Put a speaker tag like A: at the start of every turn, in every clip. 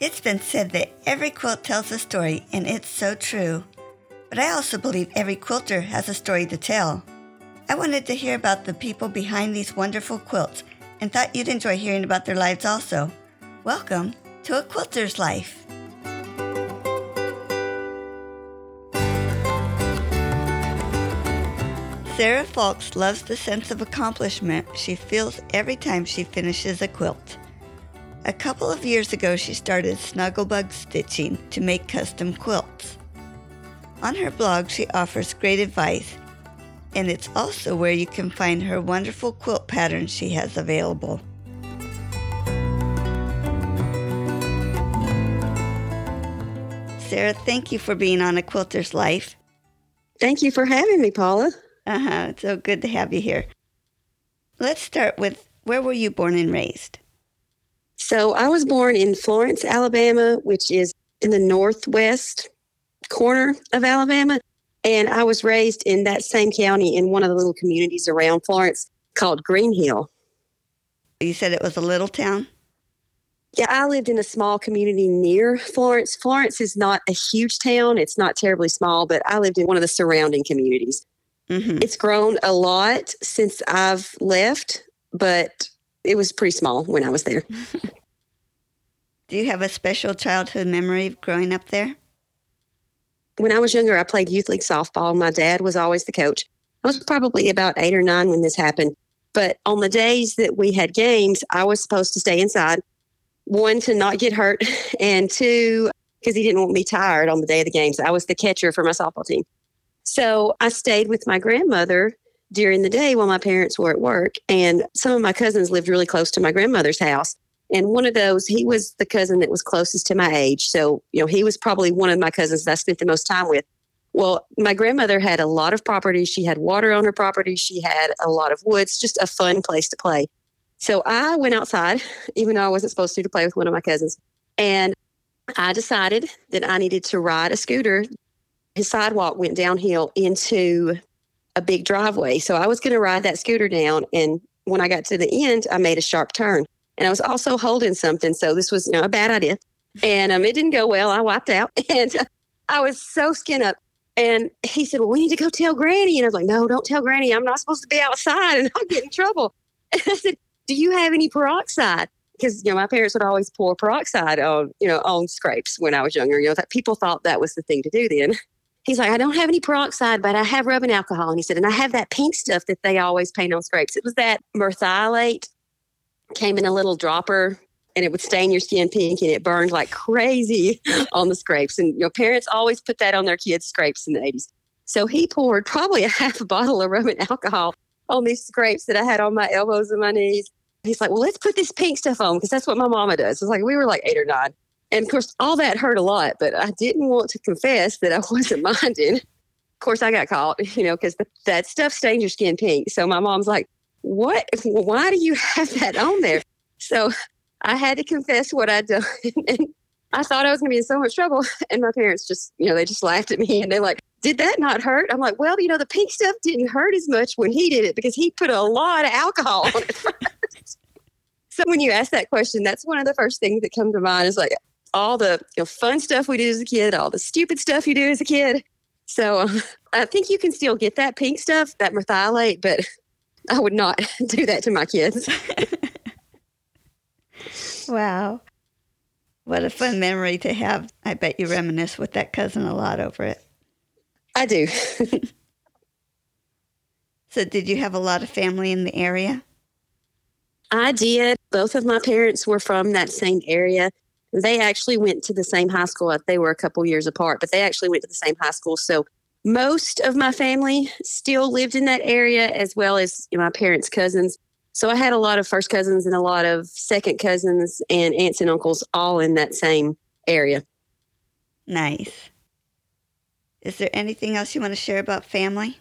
A: It's been said that every quilt tells a story, and it's so true. But I also believe every quilter has a story to tell. I wanted to hear about the people behind these wonderful quilts and thought you'd enjoy hearing about their lives also. Welcome to A Quilter's Life. Sarah Fulks loves the sense of accomplishment she feels every time she finishes a quilt. A couple of years ago, she started Snugglebug Stitching to make custom quilts. On her blog, she offers great advice, and it's also where you can find her wonderful quilt patterns she has available. Sarah, thank you for being on A Quilter's Life.
B: Thank you for having me, Paula.
A: Uh huh. It's so good to have you here. Let's start with where were you born and raised?
B: So I was born in Florence, Alabama, which is in the northwest corner of Alabama. And I was raised in that same county in one of the little communities around Florence called Green Hill.
A: You said it was a little town?
B: Yeah, I lived in a small community near Florence. Florence is not a huge town, it's not terribly small, but I lived in one of the surrounding communities. Mm-hmm. It's grown a lot since I've left, but it was pretty small when I was there.
A: Do you have a special childhood memory of growing up there?
B: When I was younger, I played youth league softball. My dad was always the coach. I was probably about eight or nine when this happened. But on the days that we had games, I was supposed to stay inside. One, to not get hurt, and two, because he didn't want me tired on the day of the games. I was the catcher for my softball team. So I stayed with my grandmother during the day while my parents were at work. And some of my cousins lived really close to my grandmother's house. And one of those, he was the cousin that was closest to my age. So, you know, he was probably one of my cousins that I spent the most time with. Well, my grandmother had a lot of property. She had water on her property. She had a lot of woods, just a fun place to play. So I went outside, even though I wasn't supposed to, to play with one of my cousins. And I decided that I needed to ride a scooter his sidewalk went downhill into a big driveway. So I was going to ride that scooter down. And when I got to the end, I made a sharp turn. And I was also holding something. So this was you know, a bad idea. And um, it didn't go well. I wiped out. And I was so skin up. And he said, Well, we need to go tell Granny. And I was like, No, don't tell Granny. I'm not supposed to be outside and I'll get in trouble. And I said, Do you have any peroxide? Because you know my parents would always pour peroxide on you know on scrapes when I was younger. You know that people thought that was the thing to do then. He's like, I don't have any peroxide, but I have rubbing alcohol. And he said, and I have that pink stuff that they always paint on scrapes. It was that merthiolate, came in a little dropper and it would stain your skin pink and it burned like crazy on the scrapes. And your parents always put that on their kids' scrapes in the 80s. So he poured probably a half a bottle of rubbing alcohol on these scrapes that I had on my elbows and my knees. He's like, well, let's put this pink stuff on because that's what my mama does. It's like we were like eight or nine. And of course, all that hurt a lot, but I didn't want to confess that I wasn't minding. Of course, I got caught, you know, because that stuff stains your skin pink. So my mom's like, What? Why do you have that on there? So I had to confess what I'd done. and I thought I was going to be in so much trouble. And my parents just, you know, they just laughed at me and they're like, Did that not hurt? I'm like, Well, you know, the pink stuff didn't hurt as much when he did it because he put a lot of alcohol on it. so when you ask that question, that's one of the first things that come to mind is like, all the you know, fun stuff we did as a kid, all the stupid stuff you do as a kid. So um, I think you can still get that pink stuff, that merthiolate, but I would not do that to my kids.
A: wow. What a fun memory to have. I bet you reminisce with that cousin a lot over it.
B: I do.
A: so, did you have a lot of family in the area?
B: I did. Both of my parents were from that same area. They actually went to the same high school. They were a couple years apart, but they actually went to the same high school. So most of my family still lived in that area, as well as my parents' cousins. So I had a lot of first cousins and a lot of second cousins and aunts and uncles all in that same area.
A: Nice. Is there anything else you want to share about family?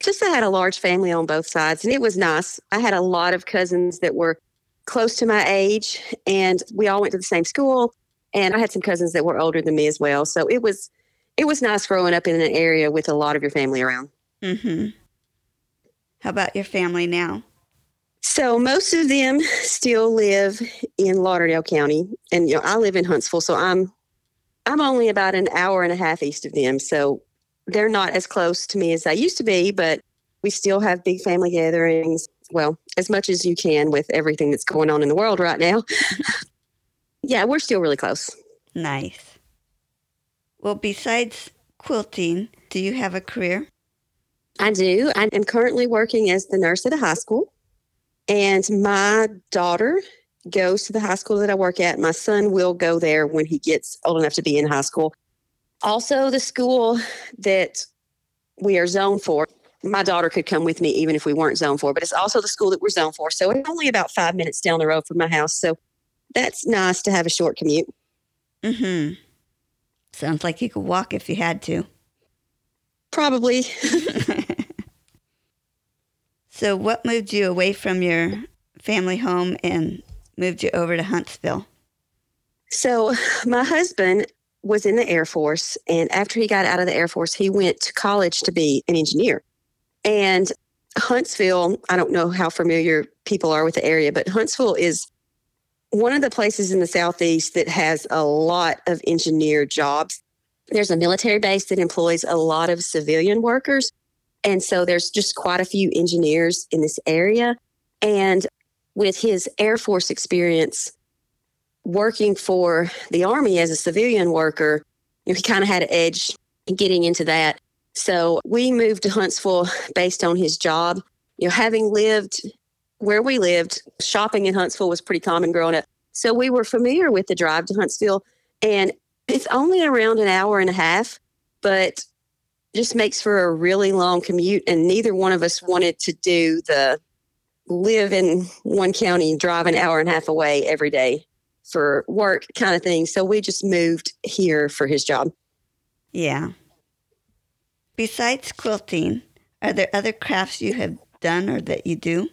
B: Just I had a large family on both sides, and it was nice. I had a lot of cousins that were close to my age, and we all went to the same school. And I had some cousins that were older than me as well, so it was it was nice growing up in an area with a lot of your family around.
A: Mm-hmm. How about your family now?
B: So most of them still live in Lauderdale County, and you know I live in Huntsville, so I'm I'm only about an hour and a half east of them. So they're not as close to me as they used to be, but we still have big family gatherings. Well, as much as you can with everything that's going on in the world right now. yeah, we're still really close.
A: Nice. Well, besides quilting, do you have a career?
B: I do. I am currently working as the nurse at a high school. And my daughter goes to the high school that I work at. My son will go there when he gets old enough to be in high school. Also, the school that we are zoned for, my daughter could come with me even if we weren't zoned for, but it's also the school that we're zoned for. So it's only about five minutes down the road from my house. So that's nice to have a short commute.
A: Mm hmm. Sounds like you could walk if you had to.
B: Probably.
A: so, what moved you away from your family home and moved you over to Huntsville?
B: So, my husband was in the Air Force, and after he got out of the Air Force, he went to college to be an engineer. And Huntsville, I don't know how familiar people are with the area, but Huntsville is one of the places in the Southeast that has a lot of engineer jobs. There's a military base that employs a lot of civilian workers. And so there's just quite a few engineers in this area. And with his Air Force experience working for the Army as a civilian worker, you know, he kind of had an edge getting into that. So we moved to Huntsville based on his job. You know, having lived where we lived, shopping in Huntsville was pretty common growing up. So we were familiar with the drive to Huntsville. And it's only around an hour and a half, but just makes for a really long commute. And neither one of us wanted to do the live in one county, drive an hour and a half away every day for work kind of thing. So we just moved here for his job.
A: Yeah. Besides quilting, are there other crafts you have done or that you do?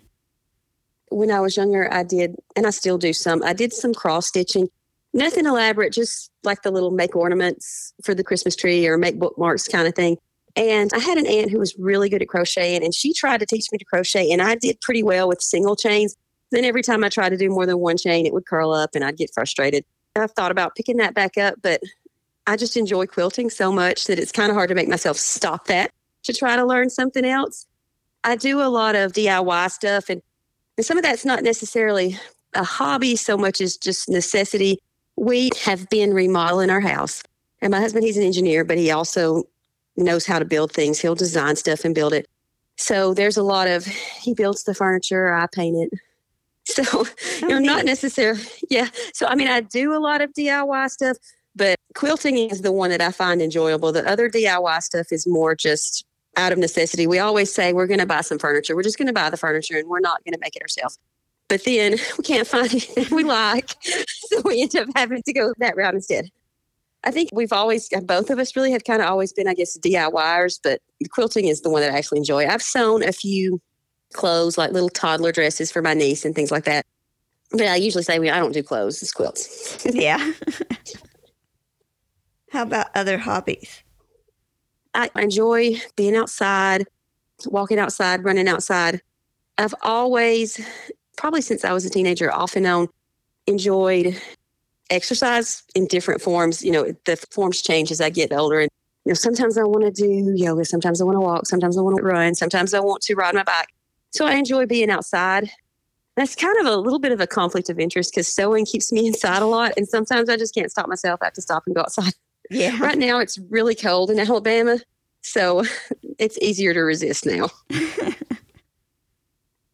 B: When I was younger, I did, and I still do some. I did some cross stitching. Nothing elaborate, just like the little make ornaments for the Christmas tree or make bookmarks kind of thing. And I had an aunt who was really good at crocheting, and she tried to teach me to crochet, and I did pretty well with single chains. Then every time I tried to do more than one chain, it would curl up, and I'd get frustrated. I've thought about picking that back up, but I just enjoy quilting so much that it's kind of hard to make myself stop that to try to learn something else. I do a lot of DIY stuff, and, and some of that's not necessarily a hobby so much as just necessity. We have been remodeling our house. And my husband, he's an engineer, but he also knows how to build things. He'll design stuff and build it. So there's a lot of, he builds the furniture, I paint it. So, oh, you know, not necessarily, yeah. So, I mean, I do a lot of DIY stuff, but quilting is the one that I find enjoyable. The other DIY stuff is more just out of necessity. We always say we're going to buy some furniture. We're just going to buy the furniture and we're not going to make it ourselves. But then we can't find anything we like. So we end up having to go that route instead. I think we've always, both of us really have kind of always been, I guess, DIYers, but quilting is the one that I actually enjoy. I've sewn a few clothes, like little toddler dresses for my niece and things like that. But I usually say, well, I don't do clothes, it's quilts.
A: yeah. How about other hobbies?
B: I enjoy being outside, walking outside, running outside. I've always, probably since I was a teenager, off and on, enjoyed exercise in different forms. You know, the forms change as I get older. And, you know, sometimes I want to do yoga, sometimes I want to walk, sometimes I want to run, sometimes I want to ride my bike. So I enjoy being outside. That's kind of a little bit of a conflict of interest because sewing keeps me inside a lot. And sometimes I just can't stop myself. I have to stop and go outside.
A: Yeah.
B: Right now it's really cold in Alabama. So it's easier to resist now.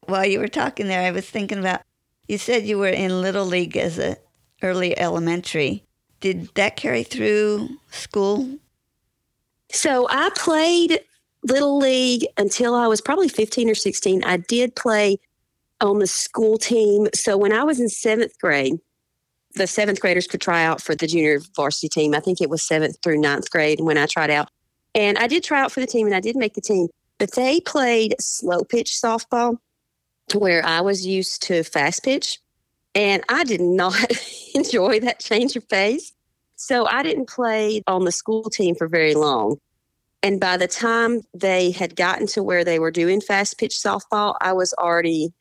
A: While you were talking there, I was thinking about you said you were in Little League as a early elementary. Did that carry through school?
B: So I played Little League until I was probably 15 or 16. I did play on the school team. So when I was in seventh grade, the seventh graders could try out for the junior varsity team. I think it was seventh through ninth grade when I tried out. And I did try out for the team and I did make the team, but they played slow pitch softball where I was used to fast pitch. And I did not enjoy that change of pace. So I didn't play on the school team for very long. And by the time they had gotten to where they were doing fast pitch softball, I was already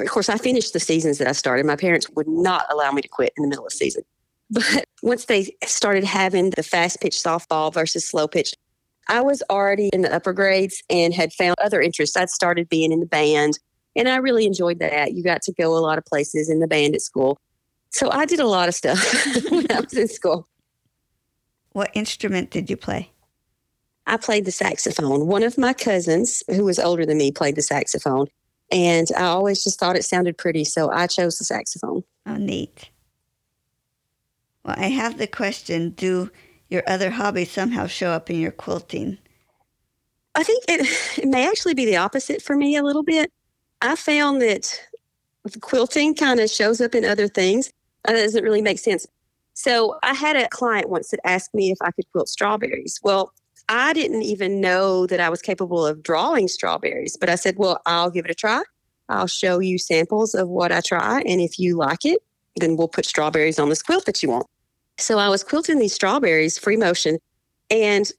B: Of course, I finished the seasons that I started. My parents would not allow me to quit in the middle of the season. But once they started having the fast pitch softball versus slow pitch, I was already in the upper grades and had found other interests. I'd started being in the band, and I really enjoyed that. You got to go a lot of places in the band at school. So I did a lot of stuff when I was in school.
A: What instrument did you play?
B: I played the saxophone. One of my cousins, who was older than me, played the saxophone. And I always just thought it sounded pretty, so I chose the saxophone.
A: Oh, neat. Well, I have the question Do your other hobbies somehow show up in your quilting?
B: I think it, it may actually be the opposite for me a little bit. I found that quilting kind of shows up in other things. That doesn't really make sense. So I had a client once that asked me if I could quilt strawberries. Well, I didn't even know that I was capable of drawing strawberries, but I said, well, I'll give it a try. I'll show you samples of what I try. And if you like it, then we'll put strawberries on this quilt that you want. So I was quilting these strawberries free motion and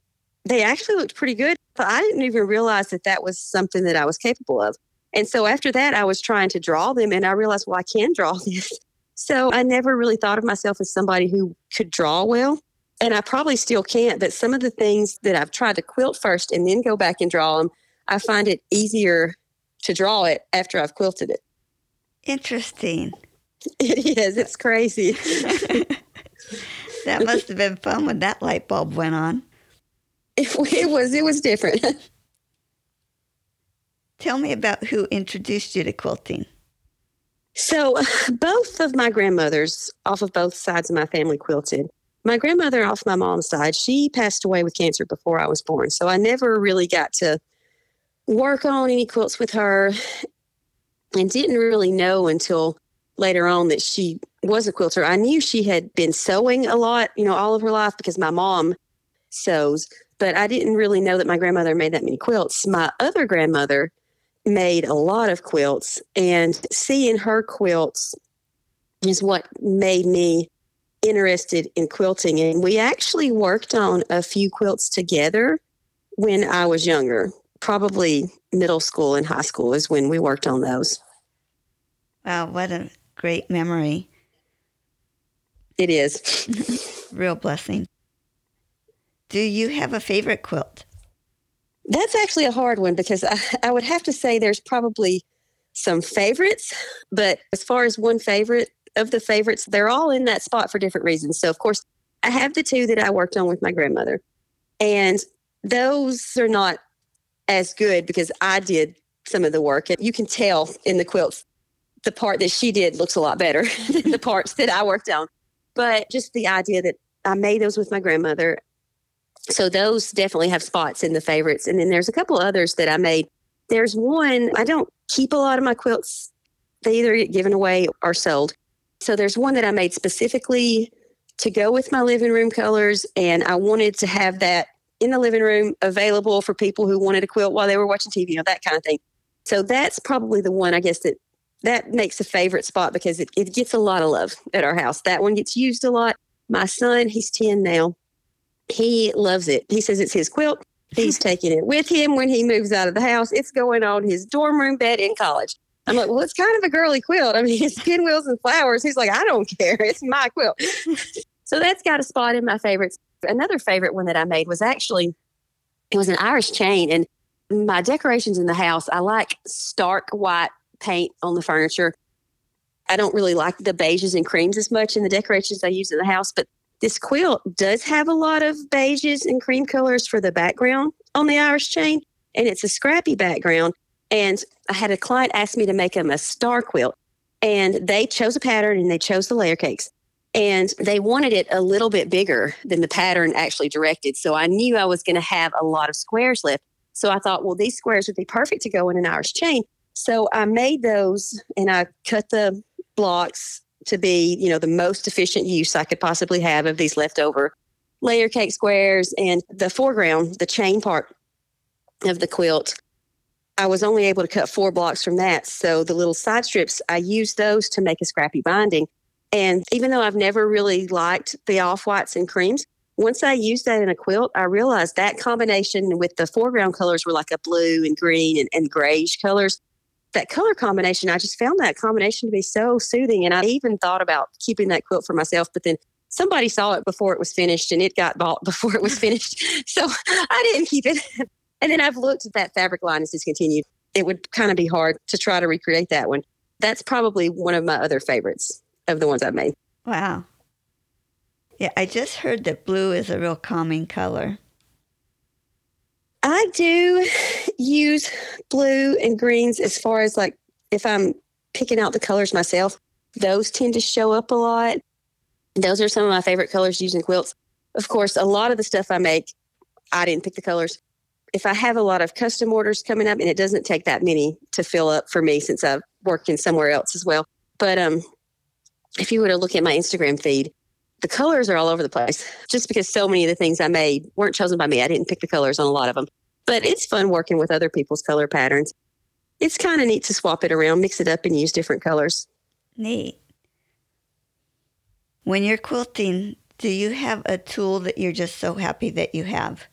B: they actually looked pretty good. But I didn't even realize that that was something that I was capable of. And so after that, I was trying to draw them and I realized, well, I can draw this. So I never really thought of myself as somebody who could draw well. And I probably still can't, but some of the things that I've tried to quilt first and then go back and draw them, I find it easier to draw it after I've quilted it.
A: Interesting.
B: It is. It's crazy.
A: that must have been fun when that light bulb went on.
B: It, it was. It was different.
A: Tell me about who introduced you to quilting.
B: So, both of my grandmothers, off of both sides of my family, quilted. My grandmother, off my mom's side, she passed away with cancer before I was born. So, I never really got to work on any quilts with her and didn't really know until later on that she was a quilter. I knew she had been sewing a lot, you know, all of her life because my mom sews, but I didn't really know that my grandmother made that many quilts. My other grandmother made a lot of quilts, and seeing her quilts is what made me interested in quilting. And we actually worked on a few quilts together when I was younger, probably middle school and high school is when we worked on those.
A: Wow, what a great memory.
B: It is.
A: Real blessing. Do you have a favorite quilt?
B: That's actually a hard one because I, I would have to say there's probably some favorites, but as far as one favorite of the favorites, they're all in that spot for different reasons. So, of course, I have the two that I worked on with my grandmother, and those are not as good because I did some of the work. And you can tell in the quilts, the part that she did looks a lot better than the parts that I worked on. But just the idea that I made those with my grandmother so those definitely have spots in the favorites. And then there's a couple others that I made. There's one, I don't keep a lot of my quilts. They either get given away or sold. So there's one that I made specifically to go with my living room colors. And I wanted to have that in the living room available for people who wanted a quilt while they were watching TV, you know, that kind of thing. So that's probably the one I guess that that makes a favorite spot because it, it gets a lot of love at our house. That one gets used a lot. My son, he's 10 now. He loves it. He says it's his quilt. He's taking it with him when he moves out of the house. It's going on his dorm room bed in college. I'm like, well, it's kind of a girly quilt. I mean, it's pinwheels and flowers. He's like, I don't care. It's my quilt. so that's got a spot in my favorites. Another favorite one that I made was actually, it was an Irish chain. And my decorations in the house, I like stark white paint on the furniture. I don't really like the beiges and creams as much in the decorations I use in the house, but this quilt does have a lot of beiges and cream colors for the background on the Irish chain, and it's a scrappy background. And I had a client ask me to make them a star quilt, and they chose a pattern and they chose the layer cakes. And they wanted it a little bit bigger than the pattern actually directed. So I knew I was going to have a lot of squares left. So I thought, well, these squares would be perfect to go in an Irish chain. So I made those and I cut the blocks to be, you know, the most efficient use I could possibly have of these leftover layer cake squares and the foreground, the chain part of the quilt. I was only able to cut four blocks from that. So the little side strips, I used those to make a scrappy binding. And even though I've never really liked the off whites and creams, once I used that in a quilt, I realized that combination with the foreground colors were like a blue and green and, and grayish colors that color combination, I just found that combination to be so soothing. And I even thought about keeping that quilt for myself, but then somebody saw it before it was finished and it got bought before it was finished. so I didn't keep it. And then I've looked at that fabric line is discontinued. It would kind of be hard to try to recreate that one. That's probably one of my other favorites of the ones I've made.
A: Wow. Yeah, I just heard that blue is a real calming color.
B: I do use blue and greens as far as like if I'm picking out the colors myself, those tend to show up a lot. Those are some of my favorite colors using quilts. Of course, a lot of the stuff I make, I didn't pick the colors. If I have a lot of custom orders coming up, and it doesn't take that many to fill up for me since I've worked in somewhere else as well. But um, if you were to look at my Instagram feed, the colors are all over the place just because so many of the things I made weren't chosen by me. I didn't pick the colors on a lot of them, but it's fun working with other people's color patterns. It's kind of neat to swap it around, mix it up, and use different colors.
A: Neat. When you're quilting, do you have a tool that you're just so happy that you have?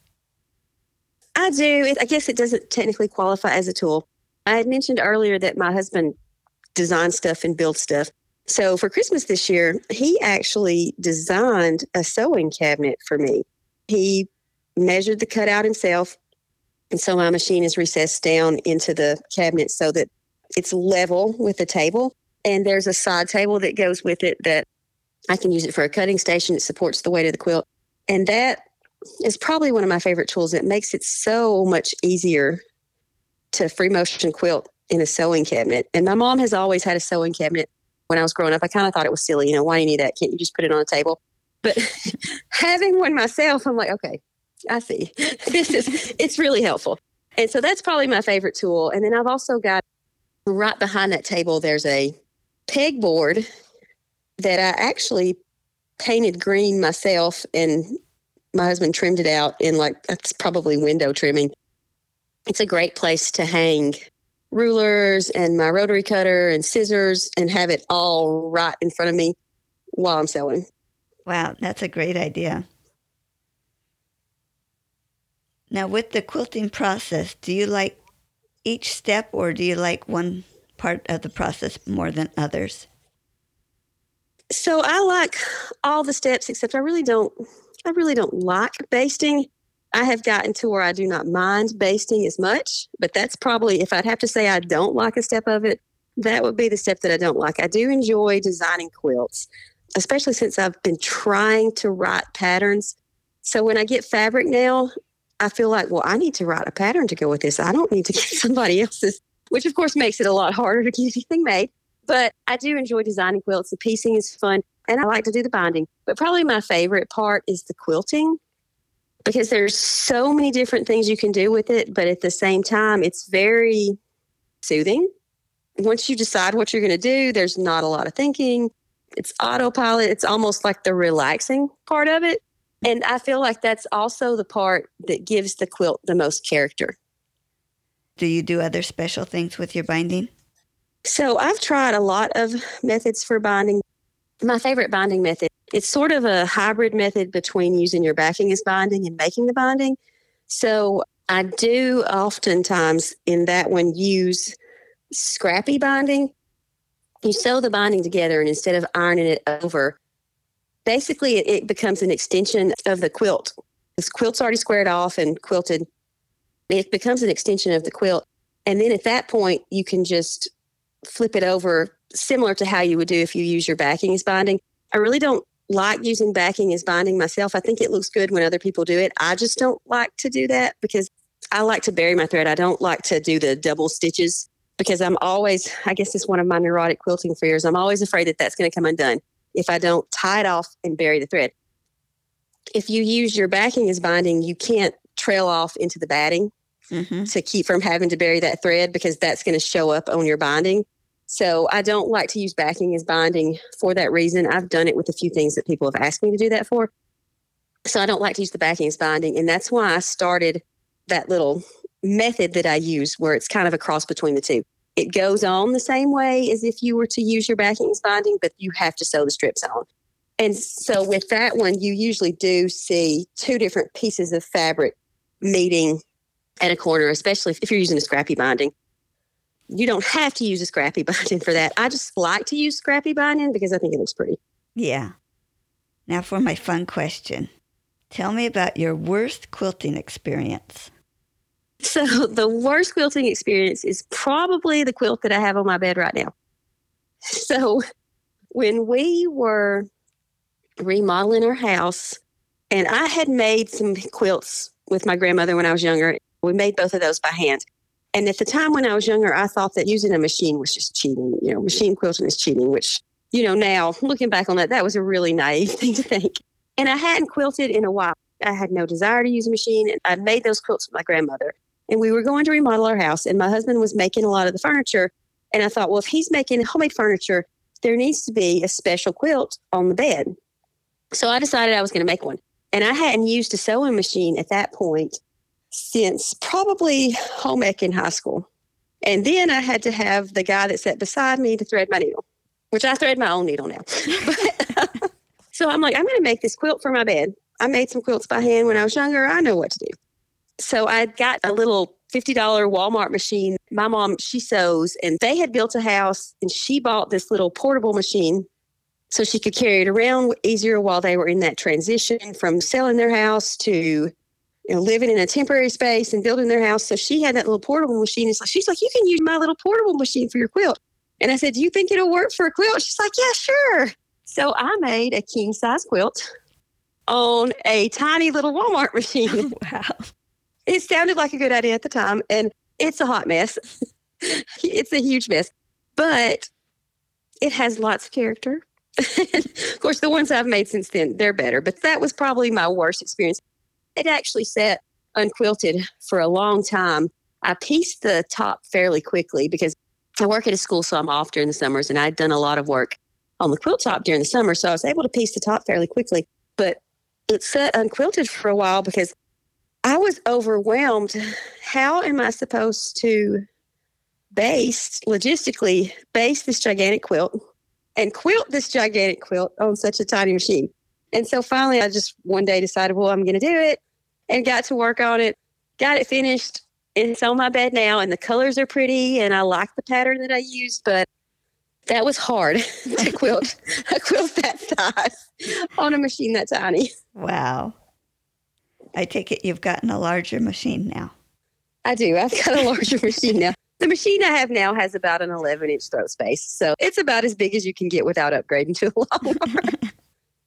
B: I do. I guess it doesn't technically qualify as a tool. I had mentioned earlier that my husband designs stuff and builds stuff. So for Christmas this year, he actually designed a sewing cabinet for me. He measured the cutout himself. And so my machine is recessed down into the cabinet so that it's level with the table. And there's a side table that goes with it that I can use it for a cutting station. It supports the weight of the quilt. And that is probably one of my favorite tools. It makes it so much easier to free motion quilt in a sewing cabinet. And my mom has always had a sewing cabinet when I was growing up. I kind of thought it was silly. You know, why do you need that? Can't you just put it on a table? But having one myself, I'm like, okay, I see. this is, it's really helpful. And so that's probably my favorite tool. And then I've also got right behind that table, there's a pegboard that I actually painted green myself and my husband trimmed it out in like that's probably window trimming. It's a great place to hang rulers and my rotary cutter and scissors and have it all right in front of me while I'm sewing.
A: Wow, that's a great idea. Now, with the quilting process, do you like each step or do you like one part of the process more than others?
B: So I like all the steps except I really don't I really don't like basting. I have gotten to where I do not mind basting as much, but that's probably if I'd have to say I don't like a step of it, that would be the step that I don't like. I do enjoy designing quilts, especially since I've been trying to write patterns. So when I get fabric now, I feel like, well, I need to write a pattern to go with this. I don't need to get somebody else's, which of course makes it a lot harder to get anything made. But I do enjoy designing quilts. The piecing is fun and I like to do the binding. But probably my favorite part is the quilting because there's so many different things you can do with it, but at the same time, it's very soothing. Once you decide what you're going to do, there's not a lot of thinking. It's autopilot. It's almost like the relaxing part of it. And I feel like that's also the part that gives the quilt the most character.
A: Do you do other special things with your binding?
B: So I've tried a lot of methods for binding. My favorite binding method it's sort of a hybrid method between using your backing as binding and making the binding. So I do oftentimes in that one use scrappy binding. You sew the binding together, and instead of ironing it over, basically it, it becomes an extension of the quilt. This quilt's already squared off and quilted. It becomes an extension of the quilt. And then at that point, you can just flip it over, similar to how you would do if you use your backing as binding. I really don't like using backing as binding myself. I think it looks good when other people do it. I just don't like to do that because I like to bury my thread. I don't like to do the double stitches because I'm always, I guess it's one of my neurotic quilting fears. I'm always afraid that that's going to come undone if I don't tie it off and bury the thread. If you use your backing as binding, you can't trail off into the batting mm-hmm. to keep from having to bury that thread because that's going to show up on your binding. So I don't like to use backing as binding for that reason. I've done it with a few things that people have asked me to do that for. So I don't like to use the backing as binding. And that's why I started that little method that I use where it's kind of a cross between the two. It goes on the same way as if you were to use your backing as binding, but you have to sew the strips on. And so with that one, you usually do see two different pieces of fabric meeting at a corner, especially if you're using a scrappy binding. You don't have to use a scrappy binding for that. I just like to use scrappy binding because I think it looks pretty.
A: Yeah. Now for my fun question. Tell me about your worst quilting experience.
B: So, the worst quilting experience is probably the quilt that I have on my bed right now. So, when we were remodeling our house, and I had made some quilts with my grandmother when I was younger, we made both of those by hand. And at the time when I was younger, I thought that using a machine was just cheating. You know, machine quilting is cheating, which, you know, now looking back on that, that was a really naive thing to think. And I hadn't quilted in a while. I had no desire to use a machine. And I made those quilts with my grandmother. And we were going to remodel our house, and my husband was making a lot of the furniture. And I thought, well, if he's making homemade furniture, there needs to be a special quilt on the bed. So I decided I was going to make one. And I hadn't used a sewing machine at that point since probably home ec in high school. And then I had to have the guy that sat beside me to thread my needle, which I thread my own needle now. so I'm like, I'm going to make this quilt for my bed. I made some quilts by hand when I was younger. I know what to do. So I got a little $50 Walmart machine. My mom, she sews, and they had built a house and she bought this little portable machine so she could carry it around easier while they were in that transition from selling their house to you know, living in a temporary space and building their house. So she had that little portable machine. It's like, she's like, you can use my little portable machine for your quilt. And I said, do you think it'll work for a quilt? She's like, yeah, sure. So I made a king size quilt on a tiny little Walmart machine.
A: wow.
B: It sounded like a good idea at the time. And it's a hot mess. it's a huge mess, but it has lots of character. of course, the ones I've made since then, they're better, but that was probably my worst experience. It actually sat unquilted for a long time. I pieced the top fairly quickly because I work at a school, so I'm off during the summers, and I'd done a lot of work on the quilt top during the summer, so I was able to piece the top fairly quickly. But it sat unquilted for a while because I was overwhelmed. How am I supposed to baste, logistically, baste this gigantic quilt and quilt this gigantic quilt on such a tiny machine? And so finally, I just one day decided, well, I'm going to do it and got to work on it, got it finished. It's on my bed now, and the colors are pretty, and I like the pattern that I used, but that was hard to quilt a quilt that size on a machine that tiny.
A: Wow. I take it you've gotten a larger machine now.
B: I do. I've got a larger machine now. The machine I have now has about an 11 inch throat space. So it's about as big as you can get without upgrading to a long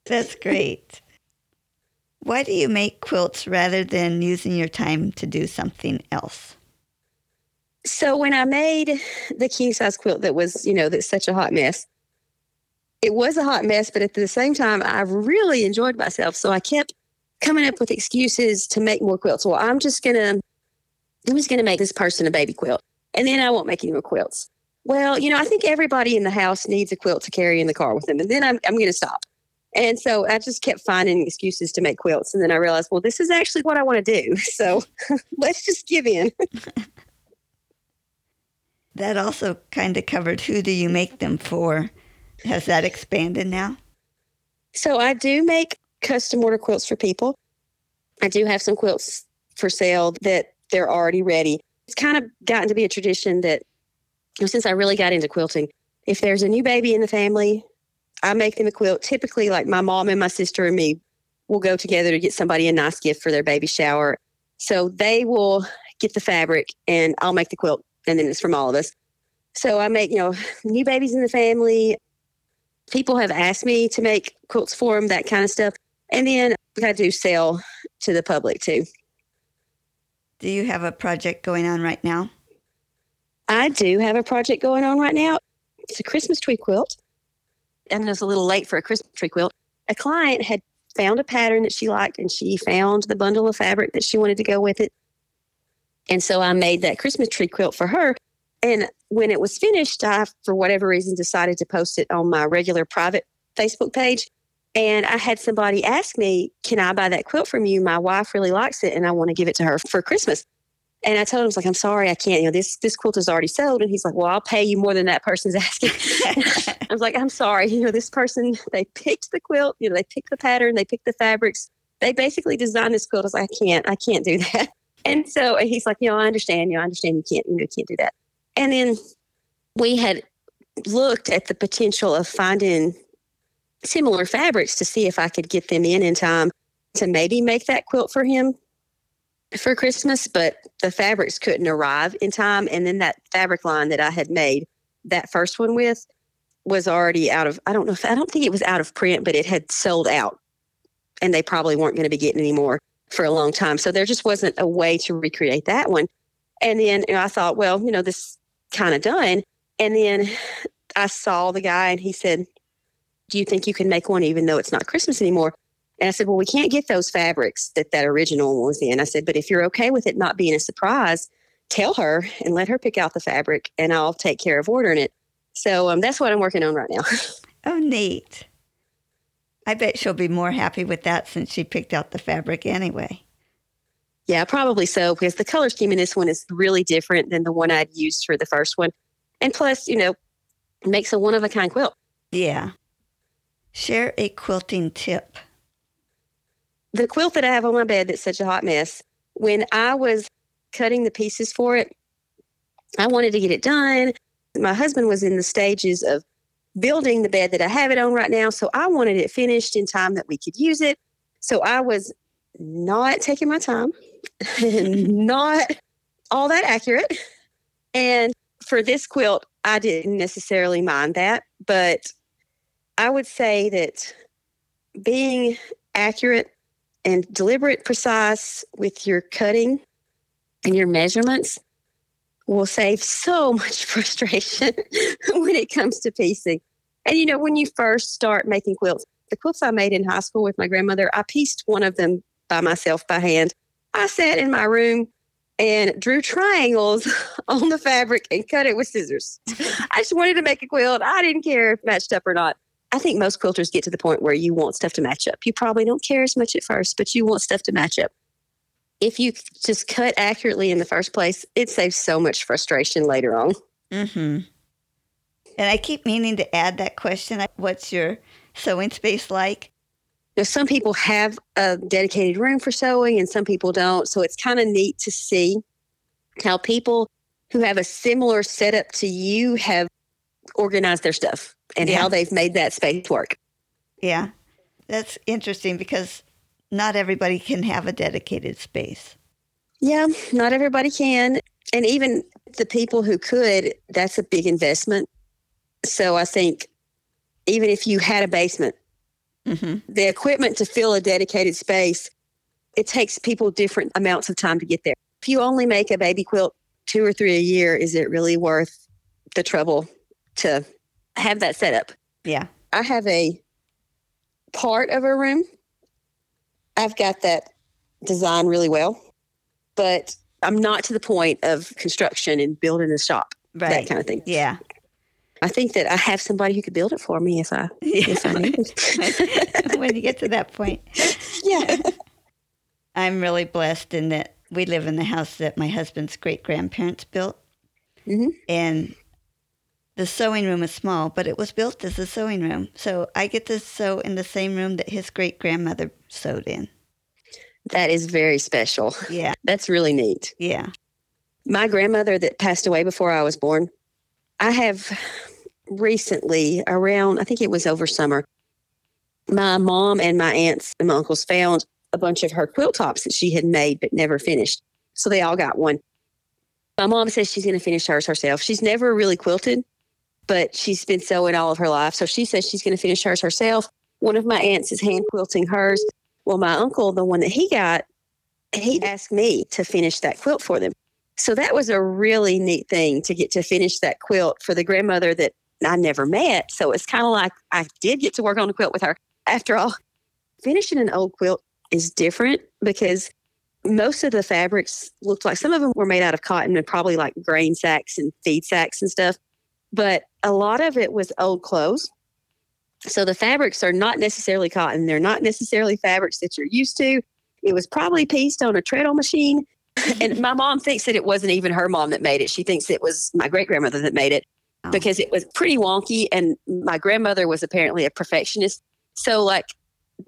A: That's great. Why do you make quilts rather than using your time to do something else?
B: So when I made the king size quilt that was, you know, that's such a hot mess, it was a hot mess, but at the same time, I really enjoyed myself. So I kept coming up with excuses to make more quilts. Well, I'm just gonna, I'm just gonna make this person a baby quilt, and then I won't make any more quilts. Well, you know, I think everybody in the house needs a quilt to carry in the car with them, and then I'm, I'm gonna stop. And so I just kept finding excuses to make quilts. And then I realized, well, this is actually what I want to do. So let's just give in.
A: that also kind of covered who do you make them for? Has that expanded now?
B: So I do make custom order quilts for people. I do have some quilts for sale that they're already ready. It's kind of gotten to be a tradition that since I really got into quilting, if there's a new baby in the family, I make them a quilt. Typically, like my mom and my sister and me will go together to get somebody a nice gift for their baby shower. So they will get the fabric and I'll make the quilt, and then it's from all of us. So I make, you know, new babies in the family. People have asked me to make quilts for them, that kind of stuff. And then I do sell to the public too.
A: Do you have a project going on right now?
B: I do have a project going on right now. It's a Christmas tree quilt and it was a little late for a Christmas tree quilt. A client had found a pattern that she liked and she found the bundle of fabric that she wanted to go with it. And so I made that Christmas tree quilt for her. And when it was finished, I, for whatever reason, decided to post it on my regular private Facebook page. And I had somebody ask me, Can I buy that quilt from you? My wife really likes it and I want to give it to her for Christmas. And I told him, I was like, I'm sorry, I can't. You know, this this quilt is already sold. And he's like, Well, I'll pay you more than that person's asking. I was like, I'm sorry. You know, this person they picked the quilt. You know, they picked the pattern, they picked the fabrics. They basically designed this quilt. I was like, I can't, I can't do that. And so and he's like, you know, I understand. You know, I understand you can't, you know, you can't do that. And then we had looked at the potential of finding similar fabrics to see if I could get them in in time to maybe make that quilt for him for Christmas, but the fabrics couldn't arrive in time. And then that fabric line that I had made that first one with was already out of, I don't know if, I don't think it was out of print, but it had sold out and they probably weren't going to be getting any more for a long time. So there just wasn't a way to recreate that one. And then you know, I thought, well, you know, this kind of done. And then I saw the guy and he said, Do you think you can make one even though it's not Christmas anymore? And I said, Well, we can't get those fabrics that that original one was in. I said, But if you're okay with it not being a surprise, tell her and let her pick out the fabric and I'll take care of ordering it. So um, that's what I'm working on right now.
A: oh, neat. I bet she'll be more happy with that since she picked out the fabric anyway.
B: Yeah, probably so, because the color scheme in this one is really different than the one I'd used for the first one. And plus, you know, makes a one of a kind quilt.
A: Yeah. Share a quilting tip.
B: The quilt that I have on my bed that's such a hot mess, when I was cutting the pieces for it, I wanted to get it done. My husband was in the stages of building the bed that I have it on right now. So I wanted it finished in time that we could use it. So I was not taking my time, not all that accurate. And for this quilt, I didn't necessarily mind that, but I would say that being accurate and deliberate, precise with your cutting and your measurements will save so much frustration when it comes to piecing. And you know, when you first start making quilts, the quilts I made in high school with my grandmother, I pieced one of them by myself by hand. I sat in my room and drew triangles on the fabric and cut it with scissors. I just wanted to make a quilt. I didn't care if matched up or not. I think most quilters get to the point where you want stuff to match up. You probably don't care as much at first, but you want stuff to match up. If you just cut accurately in the first place, it saves so much frustration later on.
A: Mm-hmm. And I keep meaning to add that question. What's your sewing space like?
B: know, some people have a dedicated room for sewing and some people don't. So it's kind of neat to see how people who have a similar setup to you have organized their stuff and yeah. how they've made that space work.
A: Yeah. That's interesting because not everybody can have a dedicated space.
B: Yeah, not everybody can. And even the people who could, that's a big investment. So I think even if you had a basement Mm-hmm. The equipment to fill a dedicated space, it takes people different amounts of time to get there. If you only make a baby quilt two or three a year, is it really worth the trouble to have that set up?
A: Yeah.
B: I have a part of a room. I've got that design really well, but I'm not to the point of construction and building a shop, right. that kind of thing.
A: Yeah.
B: I think that I have somebody who could build it for me if I yeah. if I
A: need when you get to that point.
B: Yeah.
A: I'm really blessed in that we live in the house that my husband's great grandparents built. Mm-hmm. And the sewing room is small, but it was built as a sewing room. So I get to sew in the same room that his great grandmother sewed in.
B: That is very special.
A: Yeah.
B: That's really neat.
A: Yeah.
B: My grandmother that passed away before I was born, I have recently, around, I think it was over summer, my mom and my aunts and my uncles found a bunch of her quilt tops that she had made but never finished. So they all got one. My mom says she's going to finish hers herself. She's never really quilted, but she's been sewing all of her life. So she says she's going to finish hers herself. One of my aunts is hand quilting hers. Well, my uncle, the one that he got, he asked me to finish that quilt for them. So that was a really neat thing to get to finish that quilt for the grandmother that I never met. So it's kind of like I did get to work on a quilt with her. After all, finishing an old quilt is different because most of the fabrics looked like some of them were made out of cotton and probably like grain sacks and feed sacks and stuff. But a lot of it was old clothes. So the fabrics are not necessarily cotton. They're not necessarily fabrics that you're used to. It was probably pieced on a treadle machine. and my mom thinks that it wasn't even her mom that made it. She thinks it was my great grandmother that made it oh. because it was pretty wonky. And my grandmother was apparently a perfectionist. So, like,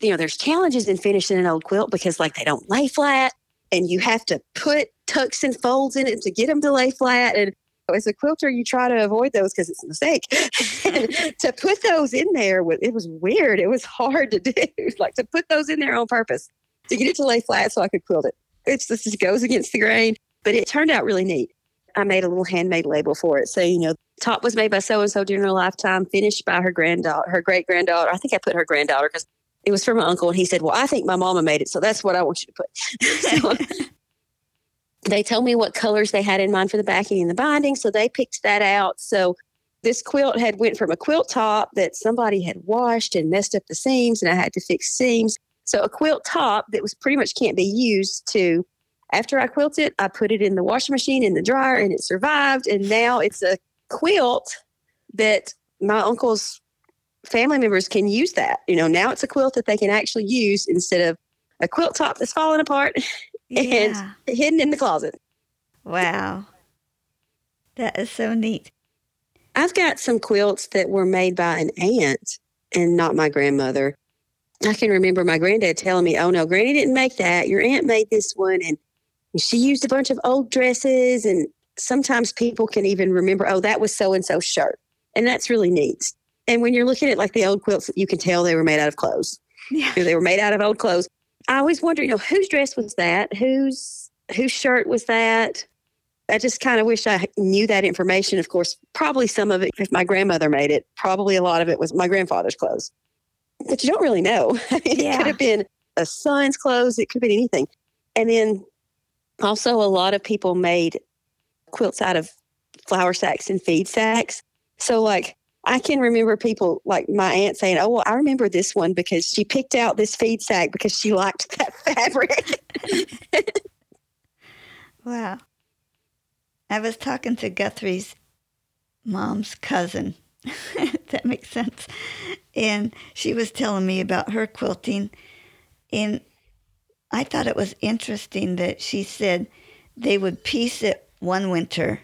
B: you know, there's challenges in finishing an old quilt because, like, they don't lay flat and you have to put tucks and folds in it to get them to lay flat. And as a quilter, you try to avoid those because it's a mistake. to put those in there, it was weird. It was hard to do. like to put those in there on purpose to get it to lay flat so I could quilt it. It's this just goes against the grain, but it turned out really neat. I made a little handmade label for it. So, you know, top was made by so and so during her lifetime, finished by her granddaughter, her great granddaughter. I think I put her granddaughter because it was from my uncle. And he said, Well, I think my mama made it. So that's what I want you to put. so, they told me what colors they had in mind for the backing and the binding. So they picked that out. So this quilt had went from a quilt top that somebody had washed and messed up the seams and I had to fix seams. So a quilt top that was pretty much can't be used to after I quilted, I put it in the washing machine in the dryer and it survived. And now it's a quilt that my uncle's family members can use that. You know, now it's a quilt that they can actually use instead of a quilt top that's falling apart yeah. and hidden in the closet.
A: Wow. That is so neat.
B: I've got some quilts that were made by an aunt and not my grandmother. I can remember my granddad telling me, Oh no, Granny didn't make that. Your aunt made this one and she used a bunch of old dresses and sometimes people can even remember, oh, that was so and so shirt. And that's really neat. And when you're looking at like the old quilts, you can tell they were made out of clothes. Yeah. They were made out of old clothes. I always wonder, you know, whose dress was that? Whose whose shirt was that? I just kind of wish I knew that information. Of course, probably some of it, if my grandmother made it, probably a lot of it was my grandfather's clothes. But you don't really know. it yeah. could have been a son's clothes, it could have been anything. And then also, a lot of people made quilts out of flour sacks and feed sacks. So, like, I can remember people like my aunt saying, Oh, well, I remember this one because she picked out this feed sack because she liked that fabric.
A: wow. I was talking to Guthrie's mom's cousin. that makes sense. And she was telling me about her quilting. And I thought it was interesting that she said they would piece it one winter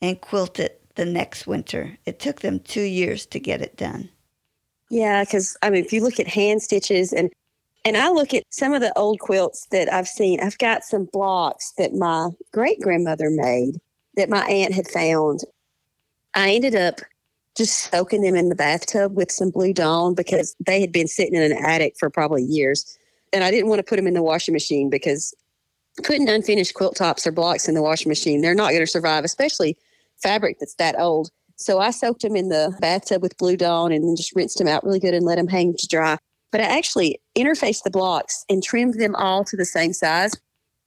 A: and quilt it the next winter. It took them two years to get it done.
B: Yeah, because I mean, if you look at hand stitches and and I look at some of the old quilts that I've seen, I've got some blocks that my great grandmother made that my aunt had found. I ended up just soaking them in the bathtub with some Blue Dawn because they had been sitting in an attic for probably years and I didn't want to put them in the washing machine because putting unfinished quilt tops or blocks in the washing machine, they're not going to survive, especially fabric that's that old. So I soaked them in the bathtub with Blue Dawn and then just rinsed them out really good and let them hang to dry. But I actually interfaced the blocks and trimmed them all to the same size.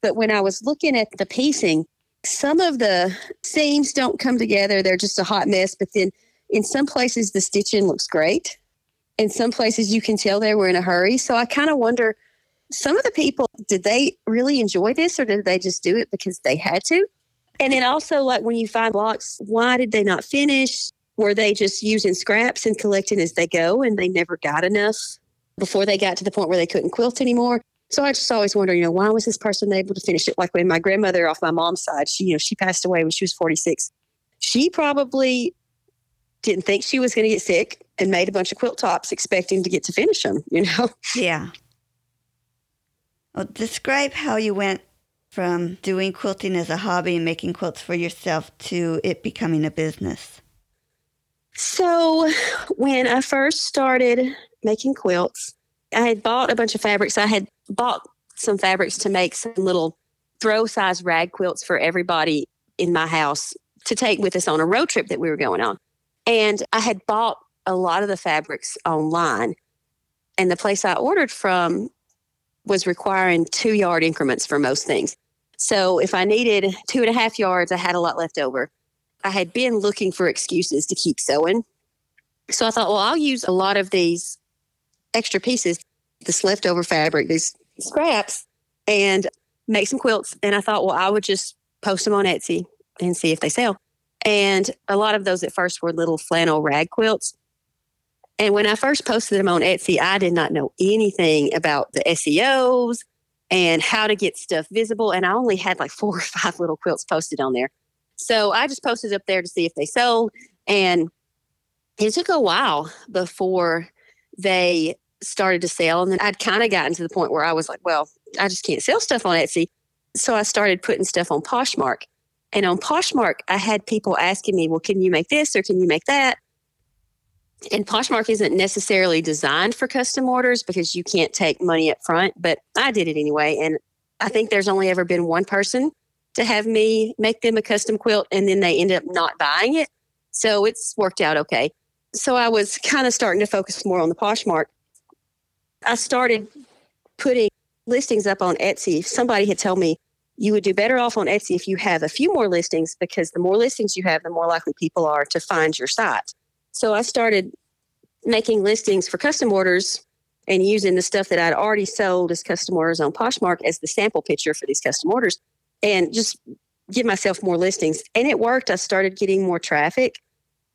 B: But when I was looking at the piecing, some of the seams don't come together. They're just a hot mess. But then in some places, the stitching looks great. In some places, you can tell they were in a hurry. So I kind of wonder some of the people, did they really enjoy this or did they just do it because they had to? And then also, like when you find blocks, why did they not finish? Were they just using scraps and collecting as they go and they never got enough before they got to the point where they couldn't quilt anymore? So I just always wonder, you know, why was this person able to finish it? Like when my grandmother off my mom's side, she, you know, she passed away when she was 46. She probably didn't think she was going to get sick and made a bunch of quilt tops expecting to get to finish them, you know?
A: Yeah. Well, describe how you went from doing quilting as a hobby and making quilts for yourself to it becoming a business.
B: So, when I first started making quilts, I had bought a bunch of fabrics. I had bought some fabrics to make some little throw size rag quilts for everybody in my house to take with us on a road trip that we were going on. And I had bought a lot of the fabrics online. And the place I ordered from was requiring two yard increments for most things. So if I needed two and a half yards, I had a lot left over. I had been looking for excuses to keep sewing. So I thought, well, I'll use a lot of these extra pieces, this leftover fabric, these scraps, and make some quilts. And I thought, well, I would just post them on Etsy and see if they sell. And a lot of those at first were little flannel rag quilts. And when I first posted them on Etsy, I did not know anything about the SEOs and how to get stuff visible. And I only had like four or five little quilts posted on there. So I just posted up there to see if they sold. And it took a while before they started to sell. And then I'd kind of gotten to the point where I was like, well, I just can't sell stuff on Etsy. So I started putting stuff on Poshmark. And on Poshmark, I had people asking me, well, can you make this or can you make that? And Poshmark isn't necessarily designed for custom orders because you can't take money up front, but I did it anyway. And I think there's only ever been one person to have me make them a custom quilt and then they end up not buying it. So it's worked out okay. So I was kind of starting to focus more on the Poshmark. I started putting listings up on Etsy. Somebody had told me you would do better off on Etsy if you have a few more listings because the more listings you have, the more likely people are to find your site. So I started making listings for custom orders and using the stuff that I'd already sold as custom orders on Poshmark as the sample picture for these custom orders and just give myself more listings. And it worked. I started getting more traffic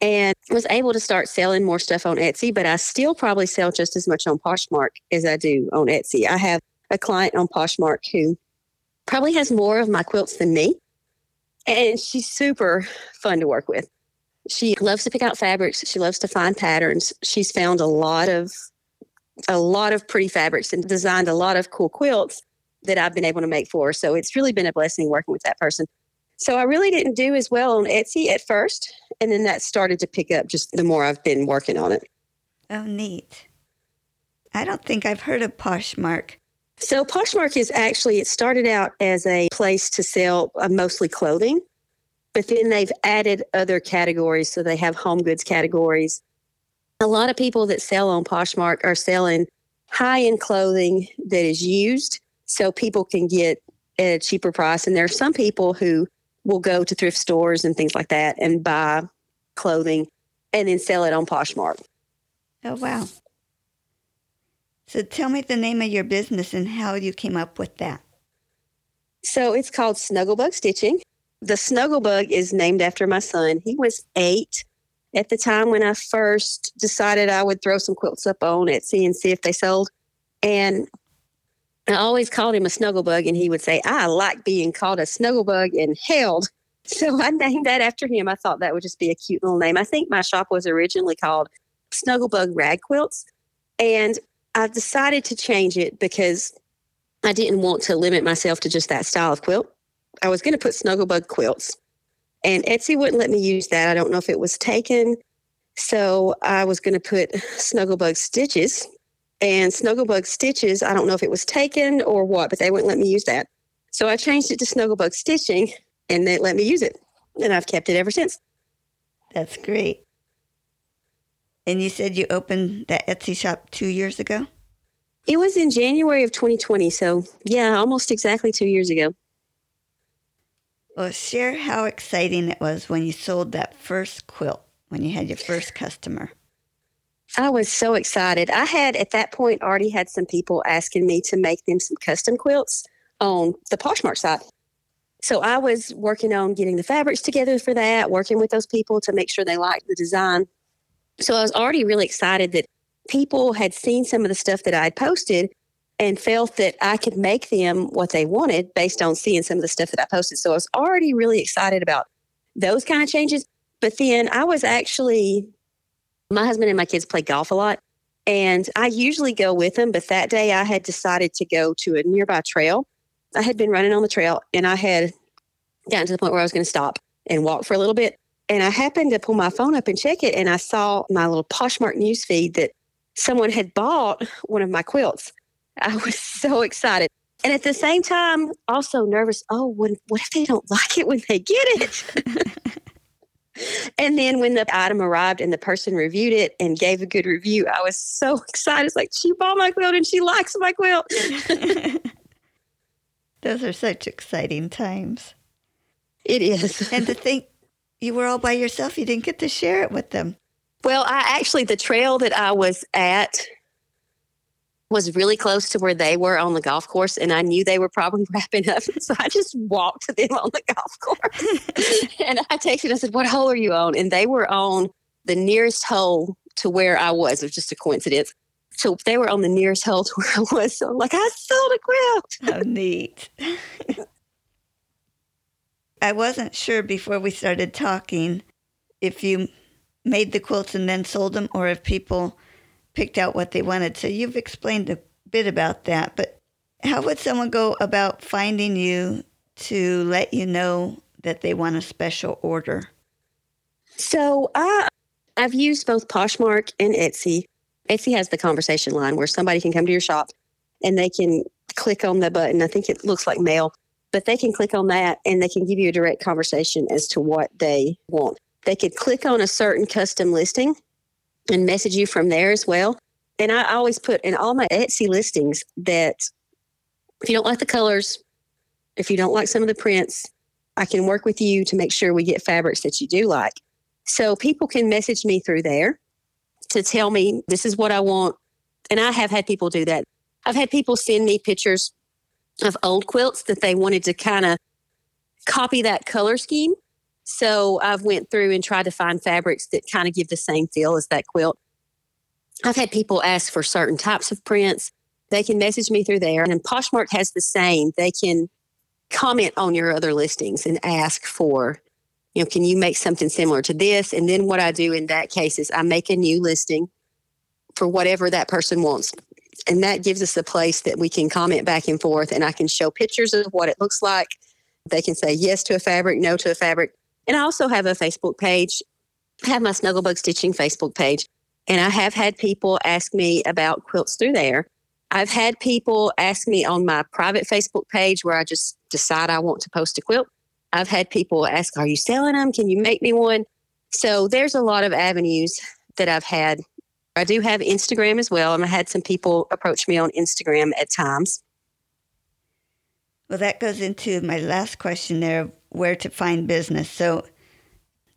B: and was able to start selling more stuff on Etsy, but I still probably sell just as much on Poshmark as I do on Etsy. I have a client on Poshmark who probably has more of my quilts than me, and she's super fun to work with. She loves to pick out fabrics. She loves to find patterns. She's found a lot of a lot of pretty fabrics and designed a lot of cool quilts that I've been able to make for her. So it's really been a blessing working with that person. So I really didn't do as well on Etsy at first. And then that started to pick up just the more I've been working on it.
A: Oh, neat. I don't think I've heard of Poshmark.
B: So Poshmark is actually, it started out as a place to sell uh, mostly clothing, but then they've added other categories. So they have home goods categories. A lot of people that sell on Poshmark are selling high end clothing that is used so people can get at a cheaper price. And there are some people who will go to thrift stores and things like that and buy clothing and then sell it on Poshmark.
A: Oh, wow. So tell me the name of your business and how you came up with that.
B: So it's called Snugglebug Stitching. The Snugglebug is named after my son. He was eight at the time when I first decided I would throw some quilts up on Etsy and see if they sold. And I always called him a snugglebug, and he would say, I like being called a snugglebug and held. So I named that after him. I thought that would just be a cute little name. I think my shop was originally called Snugglebug Rag Quilts. And I decided to change it because I didn't want to limit myself to just that style of quilt. I was going to put Snugglebug quilts, and Etsy wouldn't let me use that. I don't know if it was taken. So I was going to put Snugglebug stitches and Snugglebug Stitches, I don't know if it was taken or what, but they wouldn't let me use that. So I changed it to Snugglebug Stitching and they let me use it. And I've kept it ever since.
A: That's great. And you said you opened that Etsy shop two years ago?
B: It was in January of 2020. So, yeah, almost exactly two years ago.
A: Well, share how exciting it was when you sold that first quilt, when you had your first customer.
B: I was so excited. I had at that point already had some people asking me to make them some custom quilts on the Poshmark site. So I was working on getting the fabrics together for that, working with those people to make sure they liked the design. So I was already really excited that people had seen some of the stuff that I'd posted and felt that I could make them what they wanted based on seeing some of the stuff that I posted. So I was already really excited about those kind of changes. But then I was actually my husband and my kids play golf a lot, and I usually go with them. But that day, I had decided to go to a nearby trail. I had been running on the trail, and I had gotten to the point where I was going to stop and walk for a little bit. And I happened to pull my phone up and check it, and I saw my little Poshmark news feed that someone had bought one of my quilts. I was so excited. And at the same time, also nervous. Oh, what, what if they don't like it when they get it? And then when the item arrived and the person reviewed it and gave a good review, I was so excited. It's like, she bought my quilt and she likes my quilt.
A: Those are such exciting times.
B: It is.
A: and to think you were all by yourself, you didn't get to share it with them.
B: Well, I actually, the trail that I was at was really close to where they were on the golf course, and I knew they were probably wrapping up. So I just walked to them on the golf course. and I texted, I said, What hole are you on? And they were on the nearest hole to where I was. It was just a coincidence. So they were on the nearest hole to where I was. So I'm like, I sold a quilt.
A: How neat. I wasn't sure before we started talking if you made the quilts and then sold them or if people picked out what they wanted. So you've explained a bit about that, but how would someone go about finding you to let you know that they want a special order?
B: So I I've used both Poshmark and Etsy. Etsy has the conversation line where somebody can come to your shop and they can click on the button. I think it looks like mail, but they can click on that and they can give you a direct conversation as to what they want. They could click on a certain custom listing and message you from there as well. And I always put in all my Etsy listings that if you don't like the colors, if you don't like some of the prints, I can work with you to make sure we get fabrics that you do like. So people can message me through there to tell me this is what I want. And I have had people do that. I've had people send me pictures of old quilts that they wanted to kind of copy that color scheme. So I've went through and tried to find fabrics that kind of give the same feel as that quilt. I've had people ask for certain types of prints. They can message me through there. And Poshmark has the same. They can comment on your other listings and ask for, you know, can you make something similar to this? And then what I do in that case is I make a new listing for whatever that person wants. And that gives us a place that we can comment back and forth and I can show pictures of what it looks like. They can say yes to a fabric, no to a fabric. And I also have a Facebook page. I have my Snugglebug Stitching Facebook page. And I have had people ask me about quilts through there. I've had people ask me on my private Facebook page where I just decide I want to post a quilt. I've had people ask, Are you selling them? Can you make me one? So there's a lot of avenues that I've had. I do have Instagram as well, and I had some people approach me on Instagram at times.
A: Well, that goes into my last question there where to find business. So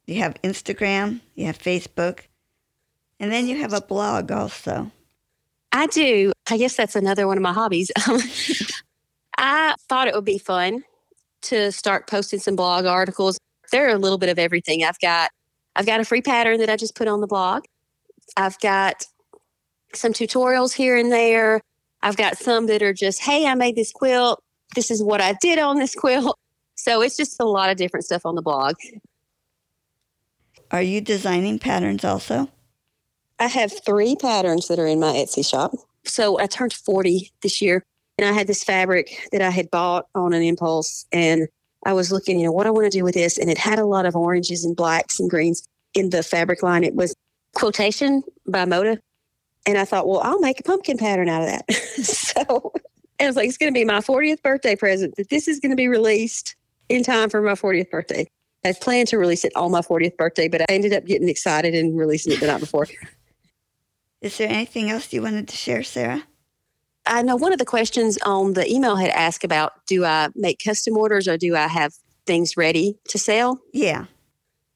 A: you have Instagram, you have Facebook, and then you have a blog also.
B: I do. I guess that's another one of my hobbies. Um, I thought it would be fun to start posting some blog articles. There are a little bit of everything. I've got I've got a free pattern that I just put on the blog. I've got some tutorials here and there. I've got some that are just, hey, I made this quilt. This is what I did on this quilt. So it's just a lot of different stuff on the blog.
A: Are you designing patterns also?
B: I have three patterns that are in my Etsy shop. So I turned 40 this year and I had this fabric that I had bought on an impulse and I was looking, you know, what I want to do with this. And it had a lot of oranges and blacks and greens in the fabric line. It was quotation by Moda. And I thought, well, I'll make a pumpkin pattern out of that. so I was like, it's going to be my 40th birthday present that this is going to be released in time for my 40th birthday. I planned to release it on my 40th birthday, but I ended up getting excited and releasing it the night before.
A: Is there anything else you wanted to share, Sarah?
B: I know one of the questions on the email had asked about do I make custom orders or do I have things ready to sell?
A: Yeah.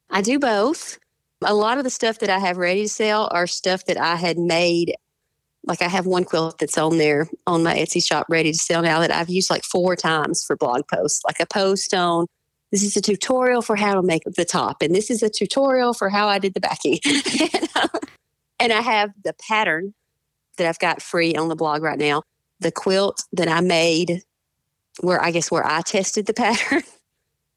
B: I do both. A lot of the stuff that I have ready to sell are stuff that I had made. Like I have one quilt that's on there on my Etsy shop ready to sell now that I've used like four times for blog posts. Like a post on this is a tutorial for how to make the top, and this is a tutorial for how I did the backing. And I have the pattern that I've got free on the blog right now. The quilt that I made, where I guess where I tested the pattern,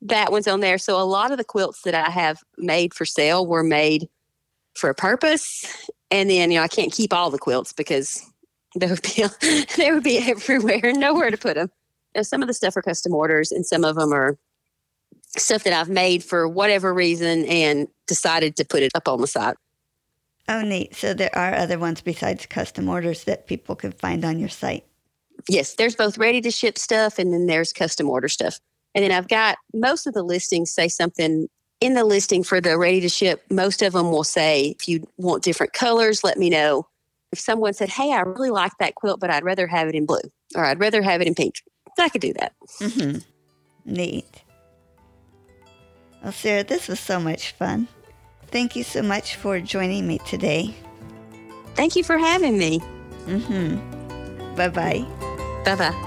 B: that one's on there. So a lot of the quilts that I have made for sale were made for a purpose. And then, you know, I can't keep all the quilts because they would be they would be everywhere nowhere to put them. You know, some of the stuff are custom orders, and some of them are stuff that I've made for whatever reason and decided to put it up on the site.
A: Oh, neat. So there are other ones besides custom orders that people can find on your site.
B: Yes, there's both ready to ship stuff and then there's custom order stuff. And then I've got most of the listings say something in the listing for the ready to ship. Most of them will say, if you want different colors, let me know. If someone said, hey, I really like that quilt, but I'd rather have it in blue or I'd rather have it in pink, I could do that.
A: Mm-hmm. Neat. Well, Sarah, this was so much fun. Thank you so much for joining me today.
B: Thank you for having me.
A: Mm-hmm. Bye bye.
B: Bye bye.